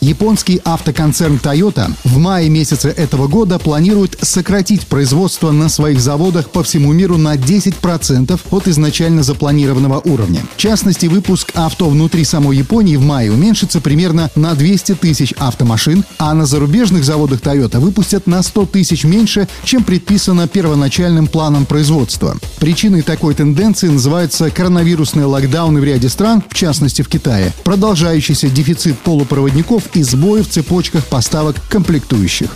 Японский автоконцерн Toyota в мае месяце этого года планирует сократить производство на своих заводах по всему миру на 10% от изначально запланированного уровня. В частности, выпуск авто внутри самой Японии в мае уменьшится примерно на 200 тысяч автомашин, а на зарубежных заводах Toyota выпустят на 100 тысяч меньше, чем предписано первоначальным планом производства. Причиной такой тенденции называются коронавирусные локдауны в ряде стран, в частности в Китае, продолжающийся дефицит полупроводников и сбои в цепочках поставок комплектующих.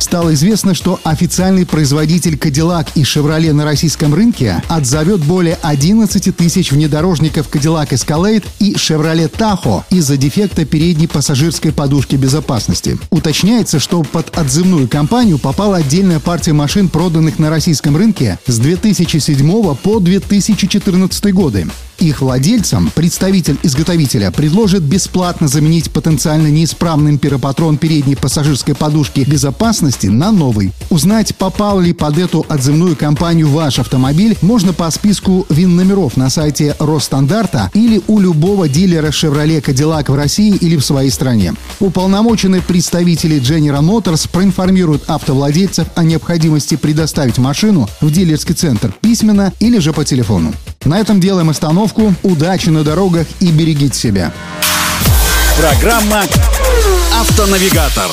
Стало известно, что официальный производитель Cadillac и Chevrolet на российском рынке отзовет более 11 тысяч внедорожников Cadillac Escalade и Chevrolet Tahoe из-за дефекта передней пассажирской подушки безопасности. Уточняется, что под отзывную кампанию попала отдельная партия машин, проданных на российском рынке с 2007 по 2014 годы. Их владельцам представитель изготовителя предложит бесплатно заменить потенциально неисправный пиропатрон передней пассажирской подушки безопасности на новый. Узнать, попал ли под эту отзывную компанию ваш автомобиль, можно по списку ВИН-номеров на сайте Росстандарта или у любого дилера Chevrolet Cadillac в России или в своей стране. Уполномоченные представители General Motors проинформируют автовладельцев о необходимости предоставить машину в дилерский центр письменно или же по телефону. На этом делаем остановку. Удачи на дорогах и берегите себя. Программа «Автонавигатор».